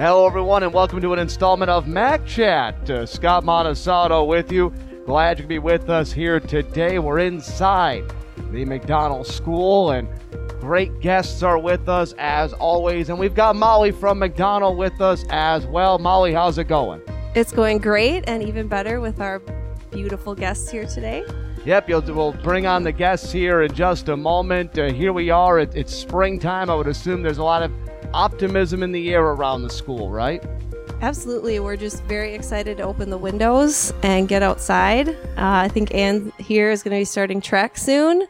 Hello, everyone, and welcome to an installment of Mack Chat. Uh, Scott Montesano with you. Glad you can be with us here today. We're inside the McDonald School, and great guests are with us as always. And we've got Molly from McDonald with us as well. Molly, how's it going? It's going great and even better with our beautiful guests here today. Yep, you'll, we'll bring on the guests here in just a moment. Uh, here we are. It, it's springtime. I would assume there's a lot of optimism in the air around the school, right? Absolutely. We're just very excited to open the windows and get outside. Uh, I think Ann here is going to be starting track soon.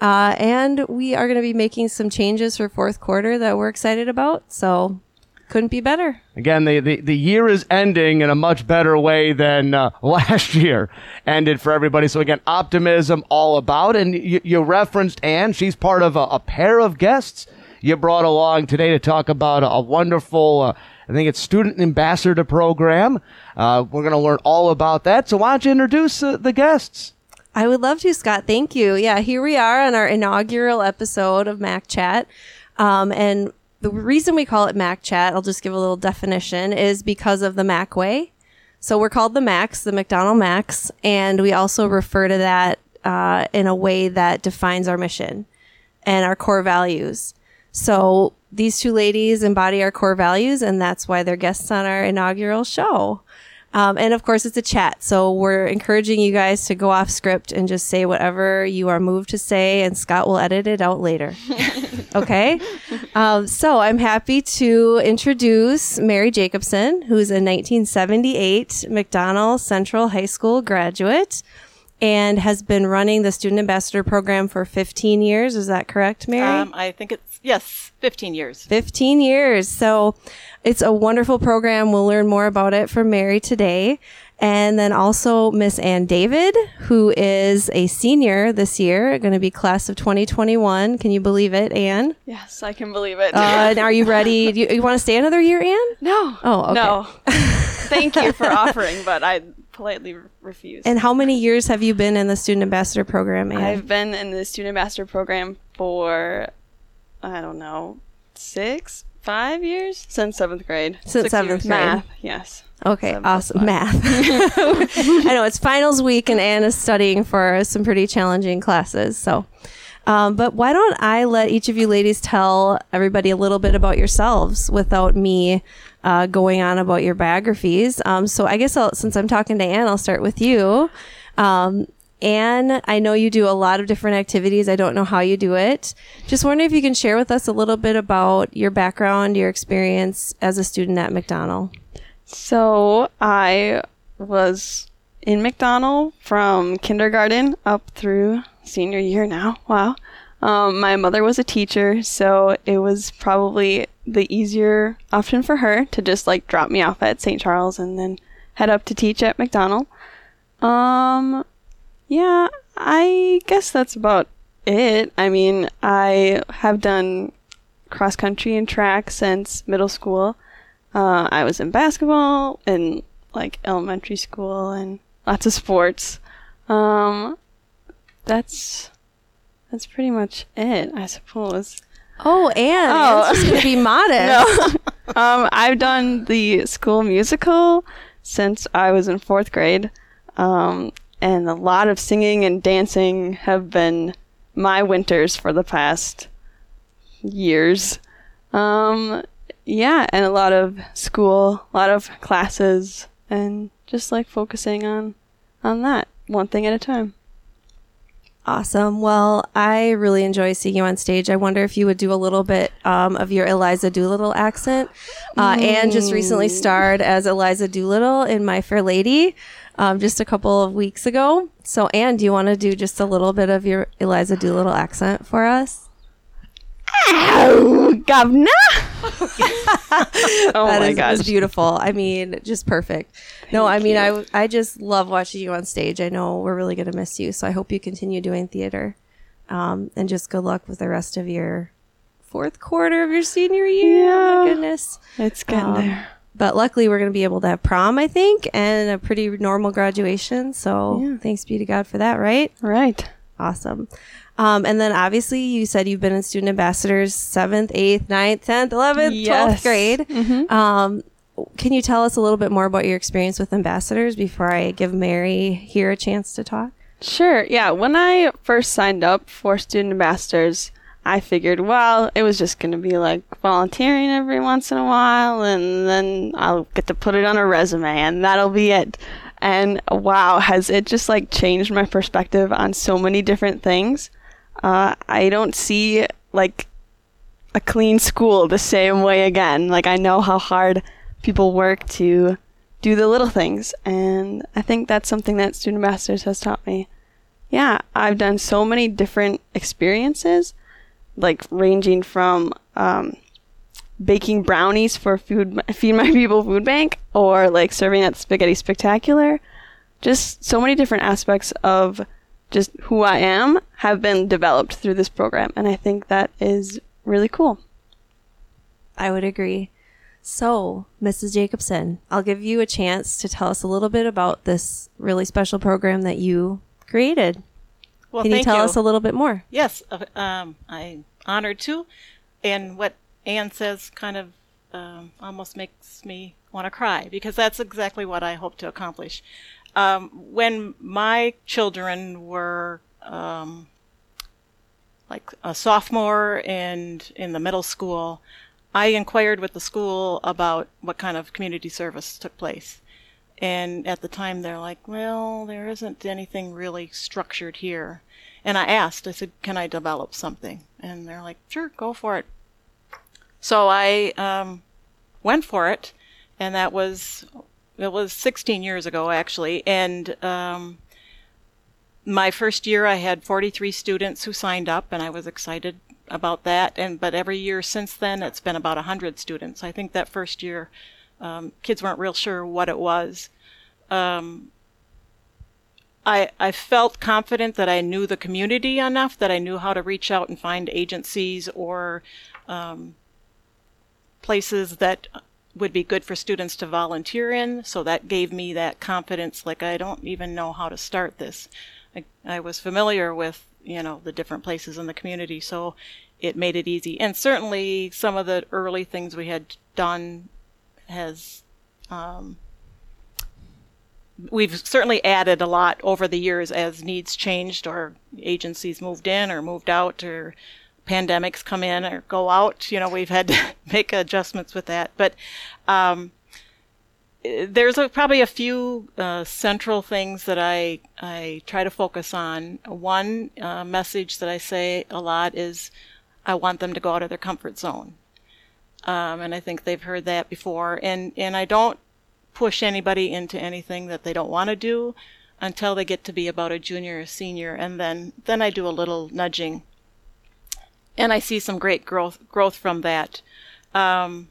Uh, and we are going to be making some changes for fourth quarter that we're excited about. So couldn't be better. Again, the, the, the year is ending in a much better way than uh, last year ended for everybody. So again, optimism all about. And you, you referenced Ann. She's part of a, a, pair of guests you brought along today to talk about a, wonderful, uh, I think it's student ambassador program. Uh, we're going to learn all about that. So why don't you introduce uh, the guests? I would love to, Scott. Thank you. Yeah, here we are on our inaugural episode of Mack Chat. Um, and the reason we call it Mack Chat, I'll just give a little definition, is because of the Mac way. So we're called the Macs, the McDonald Macs, and we also refer to that uh, in a way that defines our mission and our core values. So these two ladies embody our core values, and that's why they're guests on our inaugural show. Um, and of course, it's a chat. So we're encouraging you guys to go off script and just say whatever you are moved to say, and Scott will edit it out later. okay. Um, so I'm happy to introduce Mary Jacobson, who's a 1978 McDonald Central High School graduate and has been running the student ambassador program for 15 years. Is that correct, Mary? Um, I think it's, yes, 15 years. 15 years. So it's a wonderful program. We'll learn more about it from Mary today. And then also Miss Ann David, who is a senior this year, going to be class of 2021. Can you believe it, Ann? Yes, I can believe it. Uh, are you ready? Do you, you want to stay another year, Ann? No. Oh, okay. No. Thank you for offering, but I politely refuse. And how many years have you been in the student ambassador program? Ann? I've been in the student ambassador program for, I don't know, six, five years since seventh grade. Since Six seventh years. grade. Math, yes. Okay, Seven awesome. Math. I know it's finals week and Ann is studying for some pretty challenging classes. So, um, but why don't I let each of you ladies tell everybody a little bit about yourselves without me uh, going on about your biographies? Um, so I guess I'll, since I'm talking to Ann, I'll start with you. Um, Ann, I know you do a lot of different activities. I don't know how you do it. Just wondering if you can share with us a little bit about your background, your experience as a student at McDonald. So I was in McDonald from kindergarten up through senior year now. Wow. Um, my mother was a teacher, so it was probably the easier option for her to just like drop me off at St. Charles and then head up to teach at McDonald. Um, yeah, I guess that's about it. I mean, I have done cross country and track since middle school. Uh, I was in basketball in like elementary school and lots of sports. Um, that's that's pretty much it, I suppose. Oh, and Oh. it's just going to be modest. um, I've done the school musical since I was in fourth grade, um, and a lot of singing and dancing have been my winters for the past years. Um, yeah, and a lot of school, a lot of classes, and just like focusing on on that one thing at a time. Awesome. Well, I really enjoy seeing you on stage. I wonder if you would do a little bit um, of your Eliza Doolittle accent. Uh, Ann just recently starred as Eliza Doolittle in My Fair Lady um, just a couple of weeks ago. So, Ann, do you want to do just a little bit of your Eliza Doolittle accent for us? Oh, governor! oh That my is- gosh. was beautiful. I mean, just perfect. no, I mean, I I just love watching you on stage. I know we're really gonna miss you, so I hope you continue doing theater. Um, and just good luck with the rest of your fourth quarter of your senior year. Oh my goodness. It's getting Um, there. But luckily, we're going to be able to have prom, I think, and a pretty normal graduation. So Yeah. thanks be to God for that, right? Right. Awesome. Um, and then obviously, you said you've been in student ambassadors seventh, eighth, ninth, tenth, eleventh, twelfth Yes. grade. Mhm. Um, can you tell us a little bit more about your experience with ambassadors before I give Mary here a chance to talk? Sure. Yeah. When I first signed up for student ambassadors, I figured, well, it was just going to be like volunteering every once in a while, and then I'll get to put it on a resume, and that'll be it. And wow, has it just like changed my perspective on so many different things? Uh, I don't see like a clean school the same way again. Like, I know how hard people work to do the little things, and I think that's something that Student Ambassadors has taught me. Yeah, I've done so many different experiences like ranging from um, baking brownies for food feed my people food bank or like serving at spaghetti spectacular just so many different aspects of just who i am have been developed through this program and i think that is really cool i would agree so mrs jacobson i'll give you a chance to tell us a little bit about this really special program that you created well, Can you tell you. us a little bit more? Yes, uh, um, I'm honored to. And what Ann says kind of um, almost makes me want to cry because that's exactly what I hope to accomplish. Um, when my children were um, like a sophomore and in the middle school, I inquired with the school about what kind of community service took place. And at the time, they're like, well, there isn't anything really structured here. And I asked, I said, can I develop something? And they're like, sure, go for it. So I um, went for it, and that was it was 16 years ago actually. And um, my first year, I had 43 students who signed up, and I was excited about that. And but every year since then, it's been about 100 students. I think that first year um, kids weren't real sure what it was. Um, I, I felt confident that I knew the community enough that I knew how to reach out and find agencies or um, places that would be good for students to volunteer in. So that gave me that confidence. Like I don't even know how to start this. I, I was familiar with you know the different places in the community, so it made it easy. And certainly some of the early things we had done has um, we've certainly added a lot over the years as needs changed or agencies moved in or moved out or pandemics come in or go out you know we've had to make adjustments with that but um, there's a, probably a few uh, central things that I I try to focus on. One uh, message that I say a lot is I want them to go out of their comfort zone. Um, and I think they've heard that before. And, and I don't push anybody into anything that they don't want to do until they get to be about a junior or senior. And then, then I do a little nudging. And I see some great growth, growth from that. Um,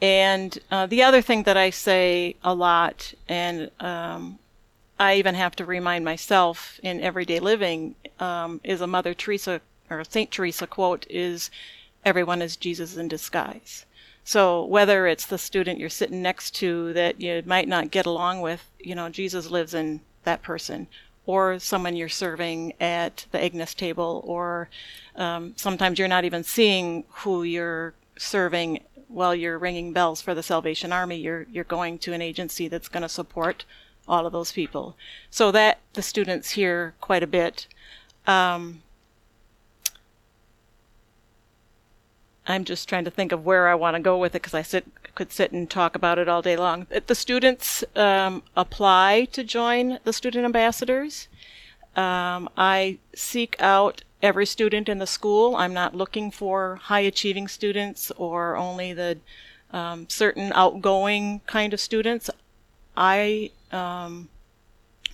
and uh, the other thing that I say a lot, and um, I even have to remind myself in everyday living, um, is a Mother Teresa or Saint Teresa quote is everyone is Jesus in disguise. So whether it's the student you're sitting next to that you might not get along with, you know, Jesus lives in that person, or someone you're serving at the Agnes table, or um, sometimes you're not even seeing who you're serving while you're ringing bells for the Salvation Army. You're you're going to an agency that's going to support all of those people. So that the students hear quite a bit. Um, I'm just trying to think of where I want to go with it because I sit, could sit and talk about it all day long. The students um, apply to join the student ambassadors. Um, I seek out every student in the school. I'm not looking for high achieving students or only the um, certain outgoing kind of students. I um,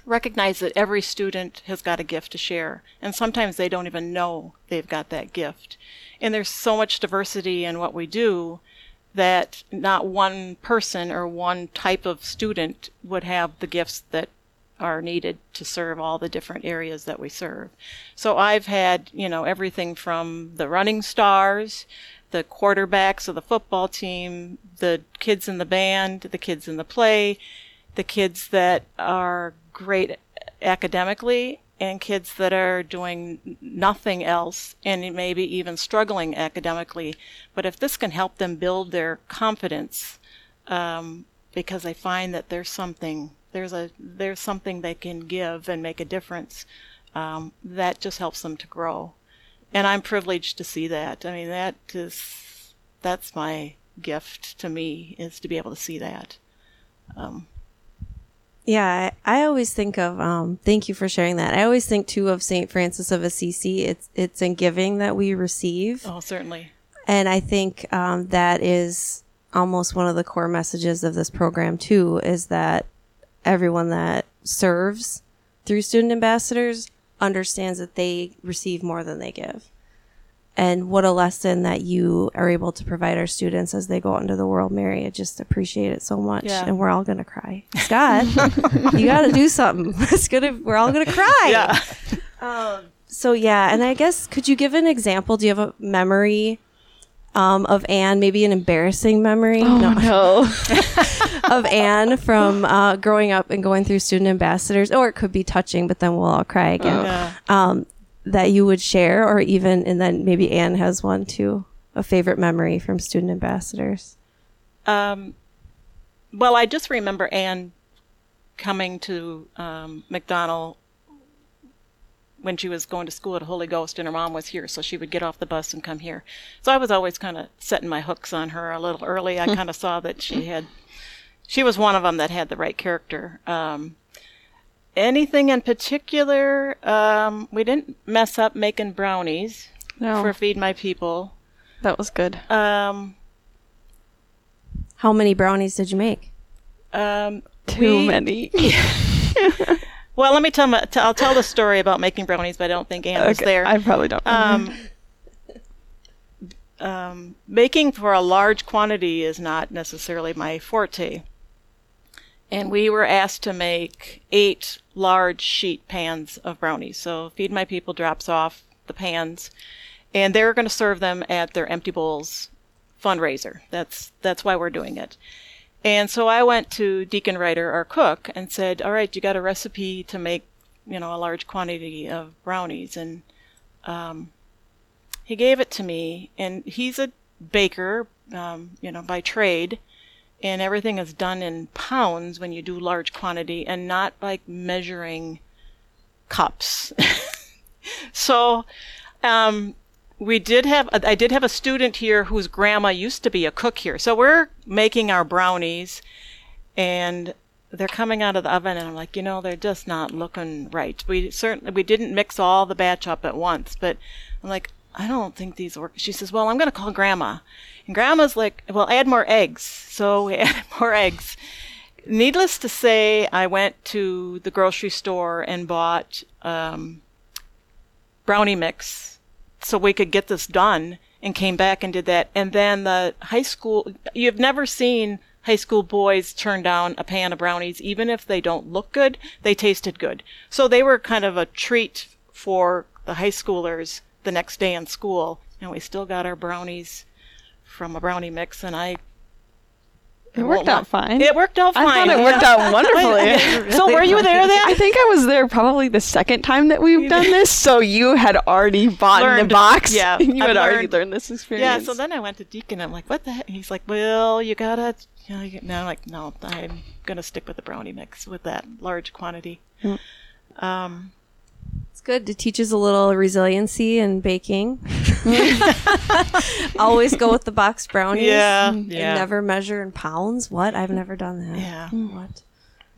recognize that every student has got a gift to share, and sometimes they don't even know they've got that gift. And there's so much diversity in what we do that not one person or one type of student would have the gifts that are needed to serve all the different areas that we serve. So I've had, you know, everything from the running stars, the quarterbacks of the football team, the kids in the band, the kids in the play, the kids that are great academically and kids that are doing nothing else and maybe even struggling academically. But if this can help them build their confidence, um, because I find that there's something there's a there's something they can give and make a difference um, that just helps them to grow, and I'm privileged to see that. I mean that is that's my gift to me is to be able to see that. Um, Yeah, I, I always think of. Um, thank you for sharing that. I always think too of Saint Francis of Assisi. It's it's in giving that we receive, oh, certainly. and I think um, that is almost one of the core messages of this program too. Is that everyone that serves through student ambassadors understands that they receive more than they give. And what a lesson that you are able to provide our students as they go out into the world, Mary. I just appreciate it so much. Yeah. And we're all going to cry. Scott, you got to do something. It's gonna, we're all going to cry. Yeah. So, yeah. And I guess, could you give an example? Do you have a memory um, of Ann, maybe an embarrassing memory? Oh no. of Ann from uh, growing up and going through student ambassadors, or it could be touching, but then we'll all cry again. Yeah. Um, that you would share, or even, and then maybe Ann has one too, a favorite memory from student ambassadors. Um, well, I just remember Ann coming to um, McDonald when she was going to school at Holy Ghost, and her mom was here, so she would get off the bus and come here. So I was always kind of setting my hooks on her a little early. I kind of saw that she had, she was one of them that had the right character. Um, anything in particular? Um, we didn't mess up making brownies No. for Feed My People. that was good. Um, How many brownies did you make? um, Too we- many. Well, let me tell my, t- I'll tell the story about making brownies, but I don't think Ann was there. I probably don't. remember. um, um, baking for a large quantity is not necessarily my forte. And we were asked to make eight large sheet pans of brownies. So Feed My People drops off the pans, and they're going to serve them at their Empty Bowls fundraiser. That's that's why we're doing it. And so I went to Deacon Ryder, our cook, and said, "All right, you got a recipe to make, you know, a large quantity of brownies." And um, he gave it to me, and he's a baker, um, you know, by trade, and everything is done in pounds when you do large quantity, and not like measuring cups. so, um, we did have I did have a student here whose grandma used to be a cook here. So we're making our brownies and they're coming out of the oven and I'm like, you know, they're just not looking right. We certainly we didn't mix all the batch up at once, but I'm like, I don't think these work. She says, "Well, I'm going to call grandma." And grandma's like, "Well, add more eggs." So we added more eggs. Needless to say, I went to the grocery store and bought um, brownie mix so we could get this done and came back and did that. And then the high school, you've never seen high school boys turn down a pan of brownies, even if they don't look good, they tasted good. So they were kind of a treat for the high schoolers the next day in school. And we still got our brownies from a brownie mix. And I, it worked out fine. it worked out I fine. thought it worked out wonderfully. So were you there then? I think I was there probably the second time that we've done this, so you had already bought Learned. the box. Yeah, you I've had already learned. this experience. Yeah, so then I went to Deacon. I'm like, what the heck? He's like, well, you gotta, you know, you, no, I'm like, no, I'm gonna stick with the brownie mix with that large quantity. Um, It's good. It teaches a little resiliency in baking. Always go with the box brownies. Yeah, And yeah. never measure in pounds. What? I've never done that. yeah. What?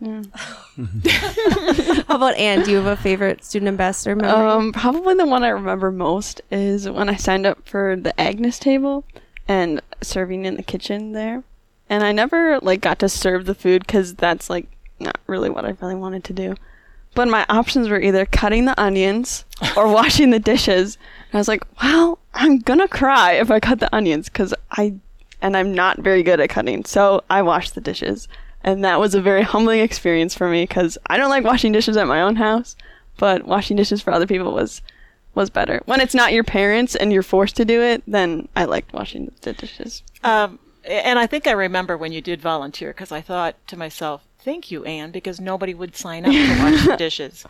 How about Ann? Do you have a favorite student ambassador memory? Um, probably the one I remember most is when I signed up for the Agnes table and serving in the kitchen there. And I never like got to serve the food because that's like not really what I really wanted to do. But my options were either cutting the onions or washing the dishes. And I was like, well, I'm gonna cry if I cut the onions because I, and I'm not very good at cutting. So I washed the dishes. And that was a very humbling experience for me because I don't like washing dishes at my own house, but washing dishes for other people was was better. When it's not your parents and you're forced to do it, then I liked washing the dishes. Um, and I think I remember when you did volunteer because I thought to myself, "Thank you, Ann," because nobody would sign up to wash the dishes.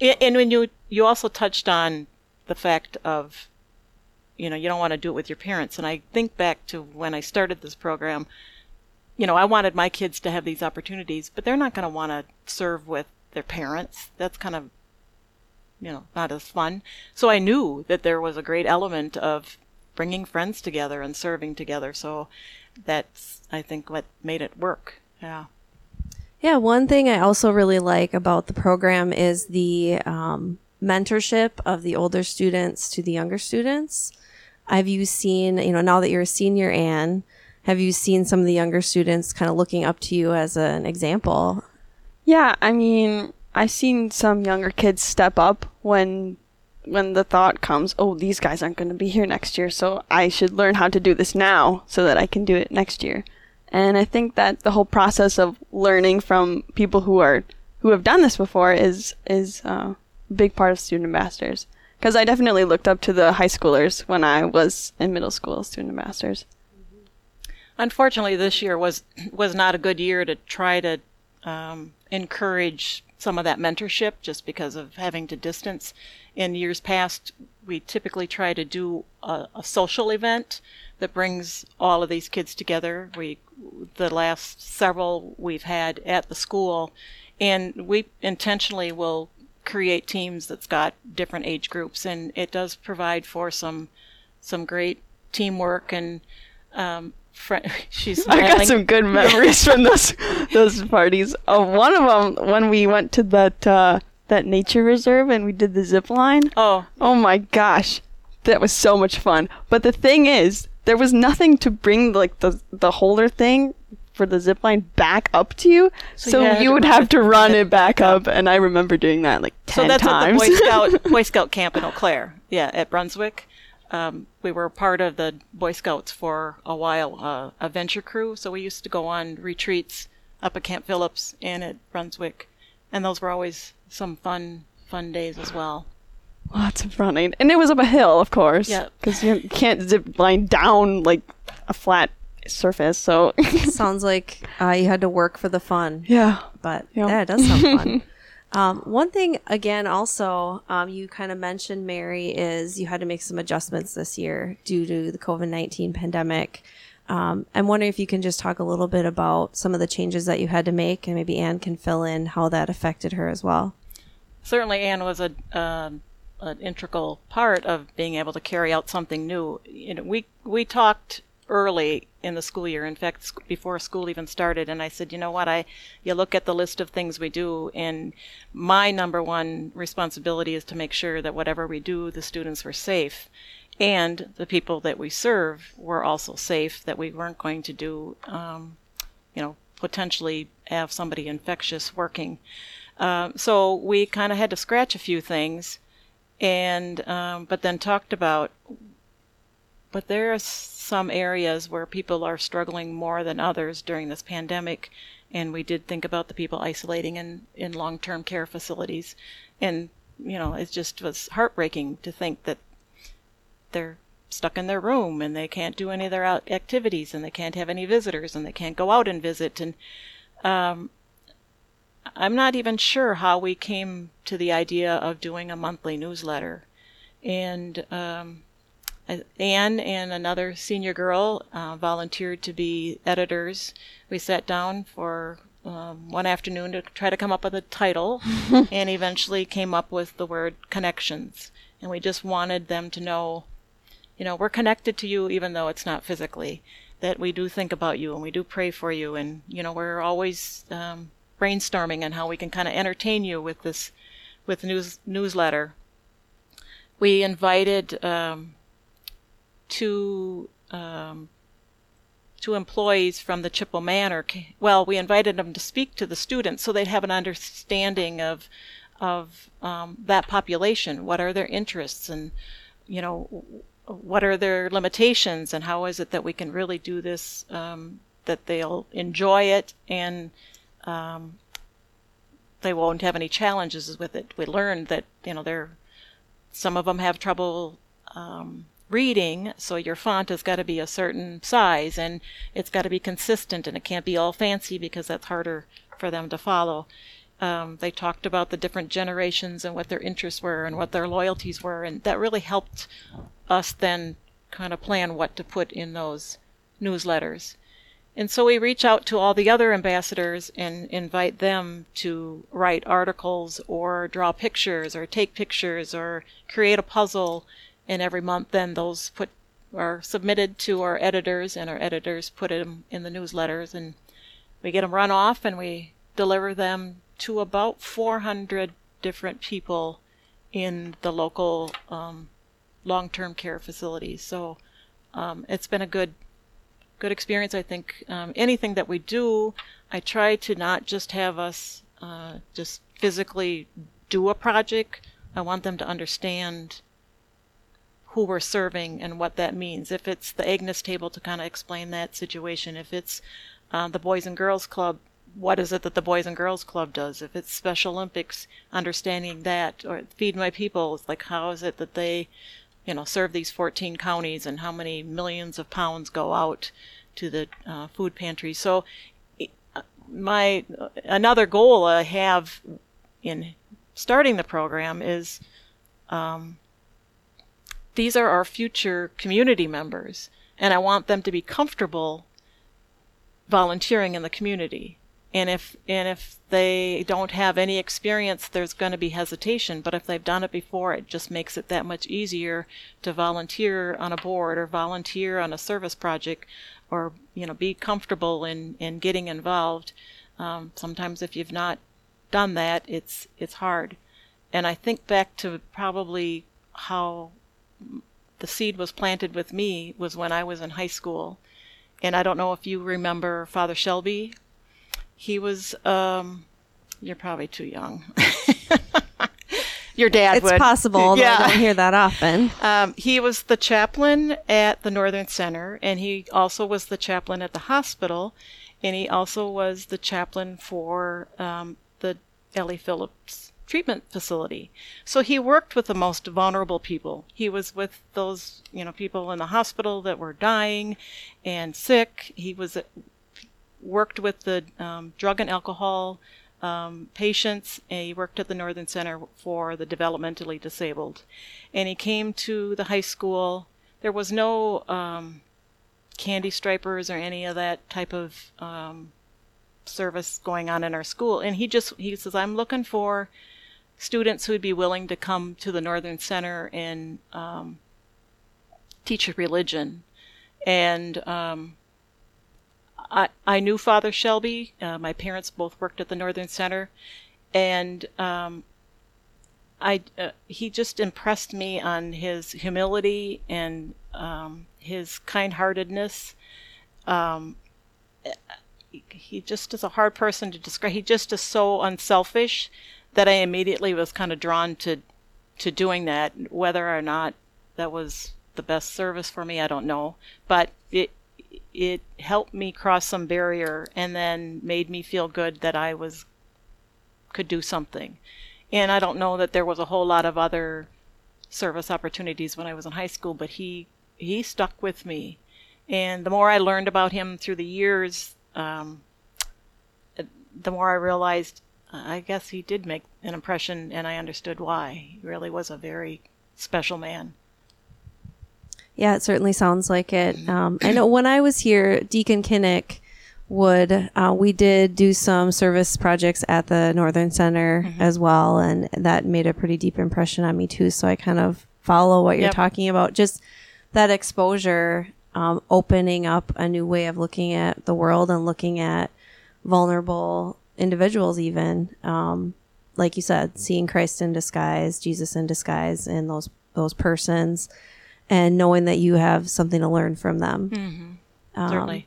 And when you you also touched on the fact of, you know, you don't want to do it with your parents. And I think back to when I started this program. you know, I wanted my kids to have these opportunities, but they're not going to want to serve with their parents. That's kind of, you know, not as fun. So I knew that there was a great element of bringing friends together and serving together. So that's, I think, what made it work. Yeah. Yeah, one thing I also really like about the program is the um, mentorship of the older students to the younger students. Have you seen, you know, now that you're a senior, Ann, have you seen some of the younger students kind of looking up to you as an example? Yeah, I mean, I've seen some younger kids step up when when the thought comes, "Oh, these guys aren't going to be here next year, so I should learn how to do this now so that I can do it next year." And I think that the whole process of learning from people who are who have done this before is is uh, a big part of student ambassadors. Because I definitely looked up to the high schoolers when I was in middle school student ambassadors. Unfortunately, this year was was not a good year to try to um, encourage some of that mentorship, just because of having to distance. In years past, we typically try to do a, a social event that brings all of these kids together. We the last several we've had at the school, and we intentionally will create teams that's got different age groups, and it does provide for some some great teamwork and um, fr- she's I got some good memories from those those parties. Uh, one of them when we went to that uh, that nature reserve and we did the zip line. oh Oh my gosh, that was so much fun. But the thing is, there was nothing to bring like the the holder thing for the zip line back up to you, So so, you you would have to run it back up. And I remember doing that like ten times. so that's times. at the Boy Scout Boy Scout camp in Eau Claire. Yeah, at Brunswick. Um, we were part of the Boy Scouts for a while, uh, a venture crew. So we used to go on retreats up at Camp Phillips and at Brunswick, and those were always some fun fun days as well. Lots of running, and it was up a hill, of course. Yeah. because you can't zip line down like a flat surface. So Sounds like uh, you had to work for the fun, yeah, but Yeah. yeah, it does sound fun. um, one thing, again, also, um, you kind of mentioned, Mary, is you had to make some adjustments this year due to the COVID 19 pandemic. Um, I'm wondering if you can just talk a little bit about some of the changes that you had to make, and maybe Ann can fill in how that affected her as well. certainly Ann was a um, an integral part of being able to carry out something new. You know, we we talked early in the school year. In fact, sc- before school even started, and I said, you know what, I you look at the list of things we do, and my number one responsibility is to make sure that whatever we do, the students were safe. And the people that we serve were also safe. That we weren't going to do, um, you know, potentially have somebody infectious working. Um, so we kind of had to scratch a few things, and um, but then talked about. But there are some areas where people are struggling more than others during this pandemic, and we did think about the people isolating in in long term care facilities, and you know it just was heartbreaking to think that they're stuck in their room and they can't do any of their activities and they can't have any visitors and they can't go out and visit and um, I'm not even sure how we came to the idea of doing a monthly newsletter. And um, Ann and another senior girl uh, volunteered to be editors. We sat down for um, one afternoon to try to come up with a title and eventually came up with the word connections. And we just wanted them to know, you know, we're connected to you even though it's not physically. That we do think about you and we do pray for you, and you know we're always um, brainstorming and how we can kind of entertain you with this with news newsletter. We invited um, two um, two employees from the Chippewa Manor. Well, we invited them to speak to the students so they'd have an understanding of of um, that population. What are their interests, and you know, what are their limitations, and how is it that we can really do this um, that they'll enjoy it and um, they won't have any challenges with it. We learned that you know they're some of them have trouble um, reading, so your font has got to be a certain size and it's got to be consistent and it can't be all fancy because that's harder for them to follow. Um, they talked about the different generations and what their interests were and what their loyalties were, and that really helped us then kind of plan what to put in those newsletters. And so we reach out to all the other ambassadors and invite them to write articles or draw pictures or take pictures or create a puzzle. And every month, then those put are submitted to our editors, and our editors put them in the newsletters, and we get them run off, and we deliver them to about 400 different people in the local um, long-term care facilities. So um, it's been a good good experience. I think um, anything that we do, I try to not just have us uh, just physically do a project. I want them to understand who we're serving and what that means. If it's the Agnes table to kind of explain that situation, if it's uh, the Boys and Girls Club, what is it that the Boys and Girls Club does? If it's Special Olympics, understanding that, or Feed My People, it's like how is it that they you know, serve these 14 counties and how many millions of pounds go out to the uh, food pantry. So, my another goal I have in starting the program is um, these are our future community members, and I want them to be comfortable volunteering in the community and if and if they don't have any experience there's going to be hesitation. But if they've done it before it just makes it that much easier to volunteer on a board or volunteer on a service project or you know be comfortable in in getting involved. Um, sometimes if you've not done that it's it's hard. And i think back to probably how the seed was planted with me was when i was in high school. And i don't know if you remember father shelby he was, um, you're probably too young. Your dad it's would. possible. Yeah. I don't hear that often. Um, he was the chaplain at the Northern Center, and he also was the chaplain at the hospital, and he also was the chaplain for um, the L.E. Phillips treatment facility. So he worked with the most vulnerable people. He was with those, you know, people in the hospital that were dying and sick. He was worked with the um, drug and alcohol um, patients. And he worked at the Northern Center for the developmentally disabled. And he came to the high school. There was no um, candy stripers or any of that type of um, service going on in our school. And he just he says, "I'm looking for students who would be willing to come to the Northern Center and um, teach religion." And um, I, I knew Father Shelby. Uh, my parents both worked at the Northern Center, and um, I uh, he just impressed me on his humility and um, his kind-heartedness. Um, he just is a hard person to describe. He just is so unselfish that I immediately was kind of drawn to to doing that. Whether or not that was the best service for me, I don't know. But it it helped me cross some barrier and then made me feel good that I was could do something. And I don't know that there was a whole lot of other service opportunities when I was in high school, but he he stuck with me. And the more I learned about him through the years, um, the more I realized I guess he did make an impression, and I understood why. He really was a very special man. Yeah, it certainly sounds like it. Um, I know when I was here, Deacon Kinnick would uh, we did do some service projects at the Northern Center mm-hmm. as well, and that made a pretty deep impression on me too. So I kind of follow what you're yep. talking about, just that exposure, um, opening up a new way of looking at the world and looking at vulnerable individuals, even um, like you said, seeing Christ in disguise, Jesus in disguise in those those persons and knowing that you have something to learn from them. Mm-hmm. Um, Certainly.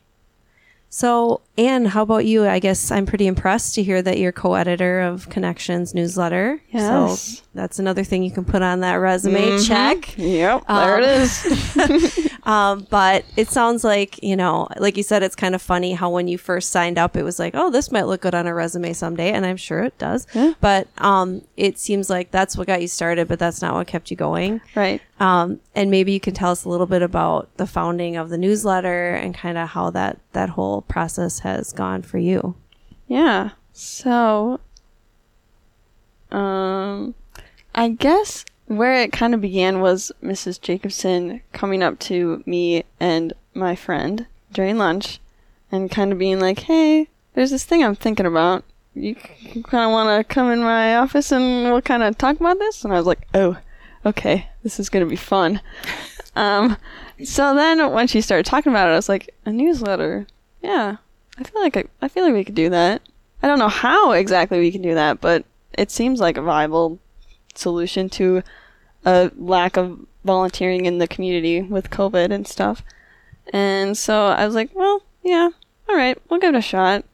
So, Ann, how about you? I guess I'm pretty impressed to hear that you're co-editor of Connections newsletter. Yes. So that's another thing you can put on that resume. Mm-hmm. Check. Yep. Um, there it is. um, but it sounds like, you know, like you said, it's kind of funny how when you first signed up, it was like, oh, this might look good on a resume someday. And I'm sure it does. Yeah. But um, it seems like that's what got you started, but that's not what kept you going. Right. Um, and maybe you can tell us a little bit about the founding of the newsletter and kind of how that, that whole process has gone for you. Yeah. So, um, I guess where it kind of began was Mrs. Jacobson coming up to me and my friend during lunch and kind of being like, hey, there's this thing I'm thinking about. You kind of want to come in my office and we'll kind of talk about this? And I was like, oh, okay, this is going to be fun. um, so then when she started talking about it, I was like, a newsletter? Yeah, I feel like I, I feel like we could do that. I don't know how exactly we can do that, but it seems like a viable solution to a lack of volunteering in the community with COVID and stuff. And so I was like, well, yeah, all right, we'll give it a shot.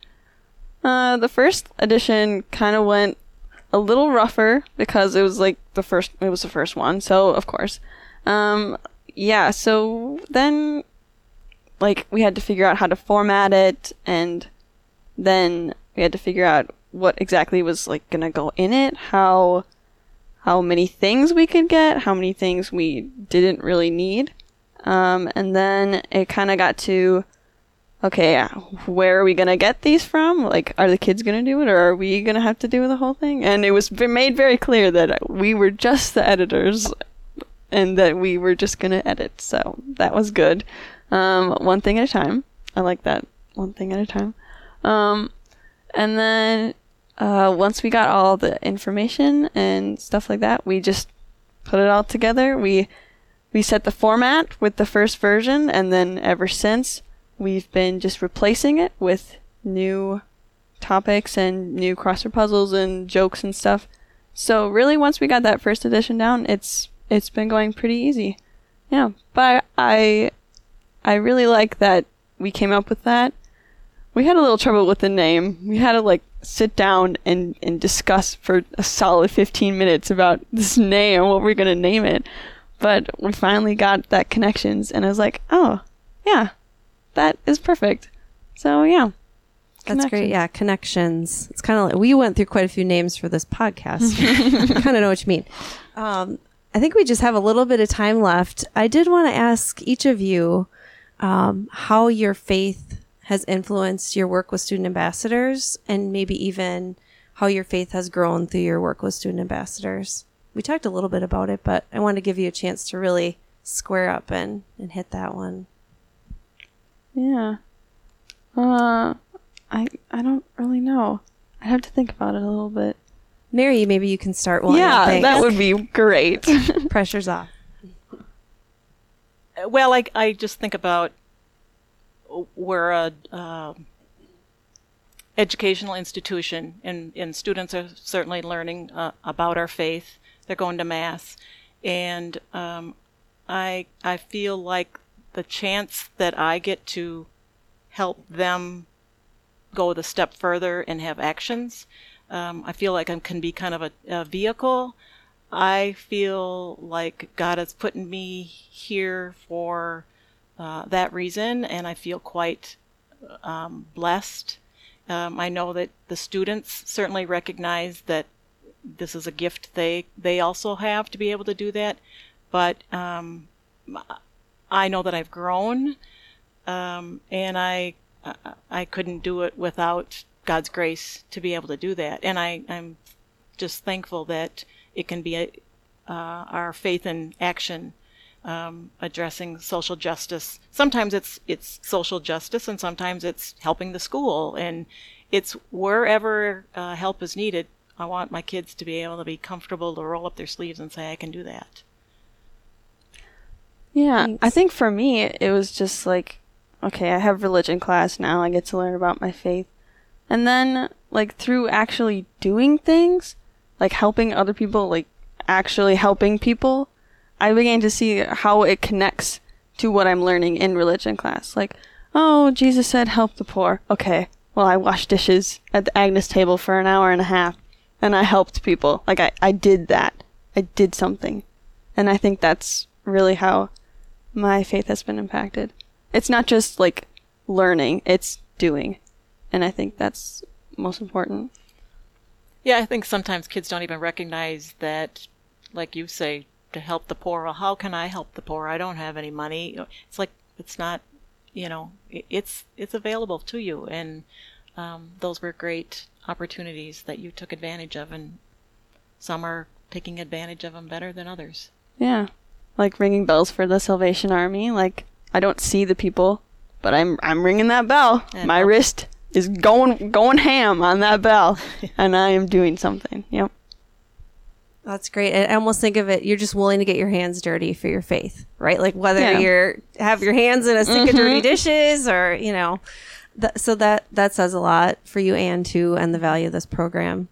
Uh, the first edition kind of went a little rougher because it was like the first, it was the first one, so of course. Um, yeah, so then, like, we had to figure out how to format it, and then we had to figure out what exactly was like gonna go in it, how how many things we could get, how many things we didn't really need. Um, and then it kind of got to, okay, where are we going to get these from? Like, are the kids going to do it or are we going to have to do the whole thing? And it was made very clear that we were just the editors and that we were just going to edit. So that was good. Um, one thing at a time. I like that. One thing at a time. Um, and then uh, once we got all the information and stuff like that, we just put it all together. We we set the format with the first version, and then ever since we've been just replacing it with new topics and new crossword puzzles and jokes and stuff. So really, once we got that first edition down, it's it's been going pretty easy. Yeah, but I I really like that we came up with that. We had a little trouble with the name. We had to like sit down and, and discuss for a solid 15 minutes about this name, and what we're going to name it. But we finally got that connections, and I was like, oh, yeah, that is perfect. So, yeah. That's great. Yeah, connections. It's kind of like we went through quite a few names for this podcast. kind of know what you mean. Um, I think we just have a little bit of time left. I did want to ask each of you um, how your faith has influenced your work with student ambassadors and maybe even how your faith has grown through your work with student ambassadors. We talked a little bit about it, but I want to give you a chance to really square up and, and hit that one. Yeah. Uh, I I don't really know. I have to think about it a little bit. Mary, maybe you can start one. Yeah, that would be great. Pressure's off. Well, I I just think about we're a uh, educational institution, and, and students are certainly learning uh, about our faith. They're going to mass, and um, I I feel like the chance that I get to help them go the step further and have actions. Um, I feel like I can be kind of a, a vehicle. I feel like God has put me here for uh, that reason, and I feel quite um, blessed. Um, I know that the students certainly recognize that this is a gift they they also have to be able to do that, but um, I know that I've grown, um, and I I couldn't do it without God's grace to be able to do that, and I I'm just thankful that it can be a, uh, our faith in action um, addressing social justice. Sometimes it's it's social justice, and sometimes it's helping the school, and it's wherever uh, help is needed. I want my kids to be able to be comfortable to roll up their sleeves and say, "I can do that." Yeah, Thanks. I think for me, it was just like, okay, I have religion class now. I get to learn about my faith, and then like through actually doing things, like helping other people, like actually helping people I began to see how it connects to what I'm learning in religion class. Like, oh, Jesus said, help the poor. Okay, well, I washed dishes at the Agnes table for an hour and a half, and I helped people. Like, I, I did that. I did something. And I think that's really how my faith has been impacted. It's not just like learning, it's doing. And I think that's most important. Yeah, I think sometimes kids don't even recognize that, like you say, to help the poor. Well, how can I help the poor? I don't have any money. It's like it's not, you know, it's it's available to you, and um, those were great opportunities that you took advantage of, and some are taking advantage of them better than others. Yeah, like ringing bells for the Salvation Army. Like I don't see the people, but I'm I'm ringing that bell. And My wrist is going going ham on that bell, and I am doing something. Yep. That's great. I almost think of it, you're just willing to get your hands dirty for your faith, right? Like whether Yeah. you're have your hands in a sink of dirty dishes or, you know, that, so that, that says a lot for you and too, and the value of this program.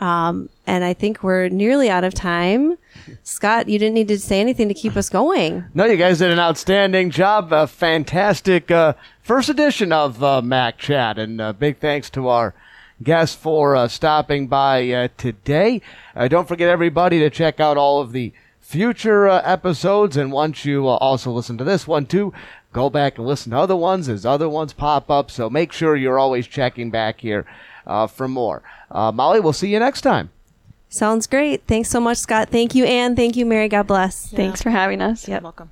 Um, and I think we're nearly out of time. Scott, you didn't need to say anything to keep us going. No, you guys did an outstanding job. A fantastic uh, first edition of uh, Mack Chat, and uh, big thanks to our guests for uh, stopping by uh, today. Uh, don't forget, everybody, to check out all of the future uh, episodes, and once you uh, also listen to this one too, go back and listen to other ones as other ones pop up. So make sure you're always checking back here uh, for more. Uh, Molly, we'll see you next time. Sounds great. Thanks so much, Scott. Thank you, Ann. Thank you, Mary. God bless. Thanks for having us. Yep. Welcome.